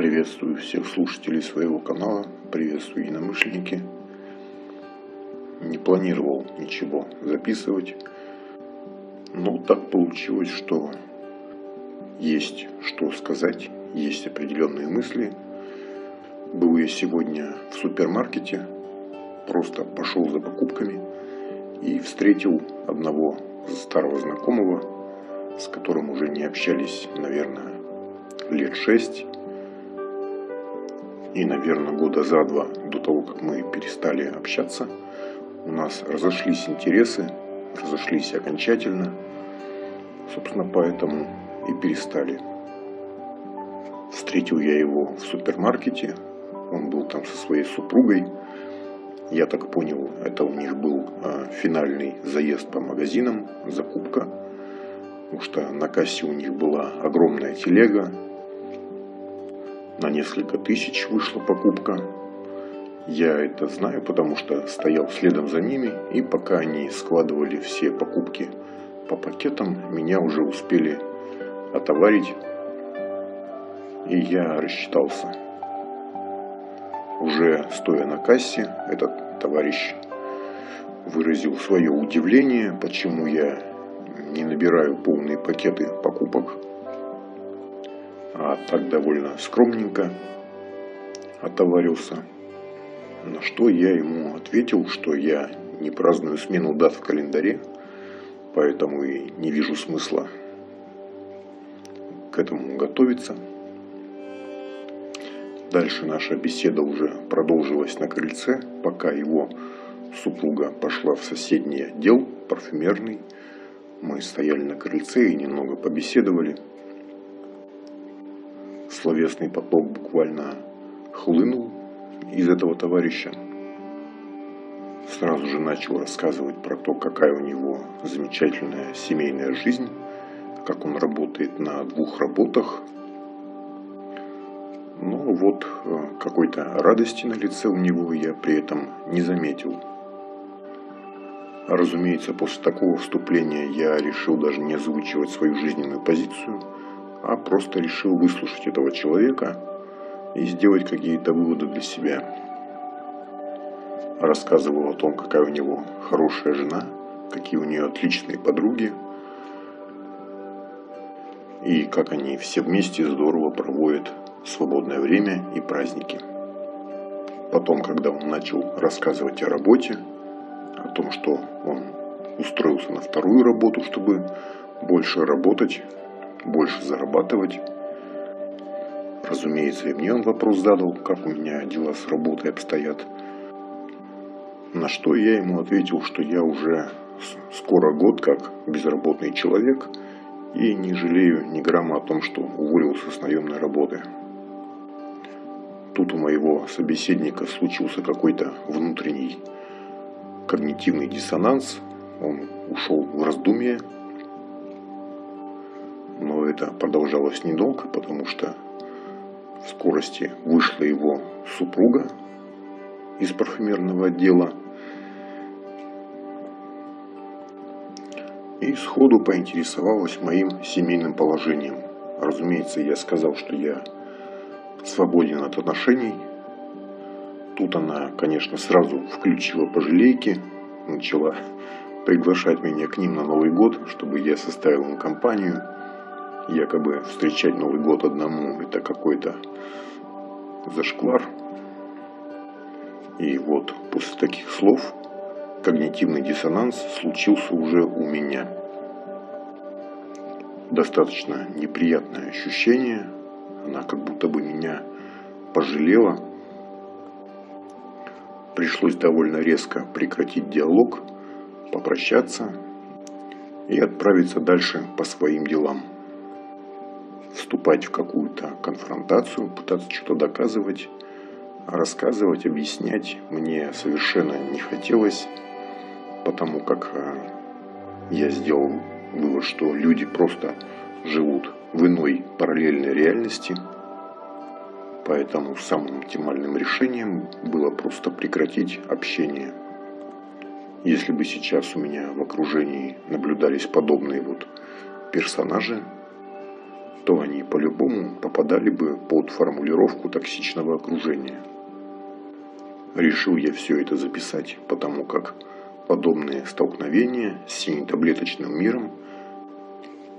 Приветствую всех слушателей своего канала, приветствую единомышленники. Не планировал ничего записывать, но так получилось, что есть что сказать, есть определенные мысли. Был я сегодня в супермаркете, просто пошел за покупками и встретил одного старого знакомого, с которым уже не общались, наверное, лет шесть. И, наверное, года за два до того, как мы перестали общаться, у нас разошлись интересы, разошлись окончательно. Собственно, поэтому и перестали. Встретил я его в супермаркете, он был там со своей супругой. Я так понял, это у них был а, финальный заезд по магазинам, закупка. Потому что на кассе у них была огромная телега, на несколько тысяч вышла покупка. Я это знаю, потому что стоял следом за ними, и пока они складывали все покупки по пакетам, меня уже успели отоварить, и я рассчитался. Уже стоя на кассе, этот товарищ выразил свое удивление, почему я не набираю полные пакеты покупок а так довольно скромненько отоварился. На что я ему ответил, что я не праздную смену дат в календаре, поэтому и не вижу смысла к этому готовиться. Дальше наша беседа уже продолжилась на крыльце, пока его супруга пошла в соседний отдел, парфюмерный. Мы стояли на крыльце и немного побеседовали – словесный поток буквально хлынул из этого товарища. Сразу же начал рассказывать про то, какая у него замечательная семейная жизнь, как он работает на двух работах. Но вот э, какой-то радости на лице у него я при этом не заметил. Разумеется, после такого вступления я решил даже не озвучивать свою жизненную позицию – а просто решил выслушать этого человека и сделать какие-то выводы для себя. Рассказывал о том, какая у него хорошая жена, какие у нее отличные подруги, и как они все вместе здорово проводят свободное время и праздники. Потом, когда он начал рассказывать о работе, о том, что он устроился на вторую работу, чтобы больше работать, больше зарабатывать. Разумеется, и мне он вопрос задал, как у меня дела с работой обстоят. На что я ему ответил, что я уже скоро год как безработный человек и не жалею ни грамма о том, что уволился с наемной работы. Тут у моего собеседника случился какой-то внутренний когнитивный диссонанс. Он ушел в раздумье, это продолжалось недолго, потому что в скорости вышла его супруга из парфюмерного отдела и сходу поинтересовалась моим семейным положением. Разумеется, я сказал, что я свободен от отношений. Тут она, конечно, сразу включила пожалейки, начала приглашать меня к ним на Новый год, чтобы я составил им компанию – якобы встречать Новый год одному, это какой-то зашквар. И вот после таких слов когнитивный диссонанс случился уже у меня. Достаточно неприятное ощущение, она как будто бы меня пожалела. Пришлось довольно резко прекратить диалог, попрощаться и отправиться дальше по своим делам вступать в какую-то конфронтацию, пытаться что-то доказывать, рассказывать, объяснять мне совершенно не хотелось, потому как э, я сделал вывод, что люди просто живут в иной параллельной реальности, поэтому самым оптимальным решением было просто прекратить общение. Если бы сейчас у меня в окружении наблюдались подобные вот персонажи, то они по-любому попадали бы под формулировку токсичного окружения. Решил я все это записать, потому как подобные столкновения с синетаблеточным миром,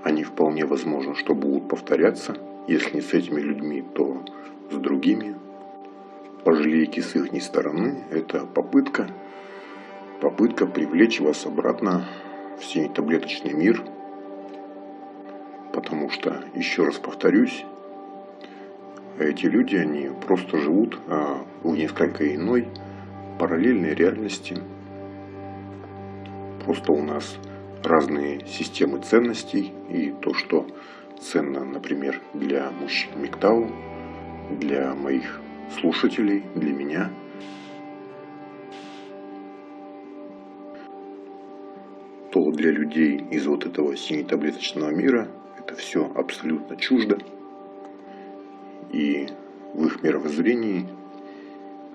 они вполне возможно, что будут повторяться, если не с этими людьми, то с другими. Пожалейки с их стороны – это попытка, попытка привлечь вас обратно в синетаблеточный мир, потому что, еще раз повторюсь, эти люди, они просто живут а, в несколько иной параллельной реальности – Просто у нас разные системы ценностей, и то, что ценно, например, для мужчин МИГДАУ, для моих слушателей, для меня, то для людей из вот этого синетаблеточного мира это все абсолютно чуждо. И в их мировоззрении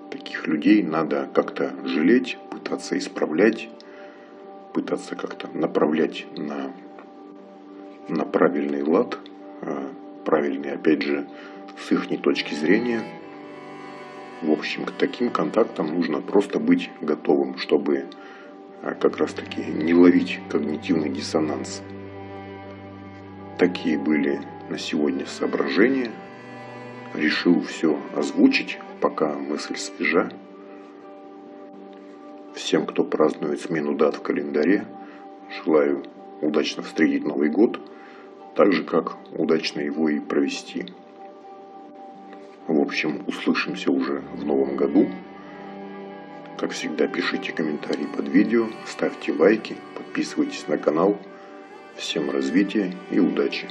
таких людей надо как-то жалеть, пытаться исправлять, пытаться как-то направлять на, на правильный лад, а, правильный, опять же, с их точки зрения. В общем, к таким контактам нужно просто быть готовым, чтобы а, как раз таки не ловить когнитивный диссонанс. Такие были на сегодня соображения. Решил все озвучить, пока мысль свежа. Всем, кто празднует смену дат в календаре, желаю удачно встретить Новый год, так же, как удачно его и провести. В общем, услышимся уже в новом году. Как всегда, пишите комментарии под видео, ставьте лайки, подписывайтесь на канал. Всем развития и удачи!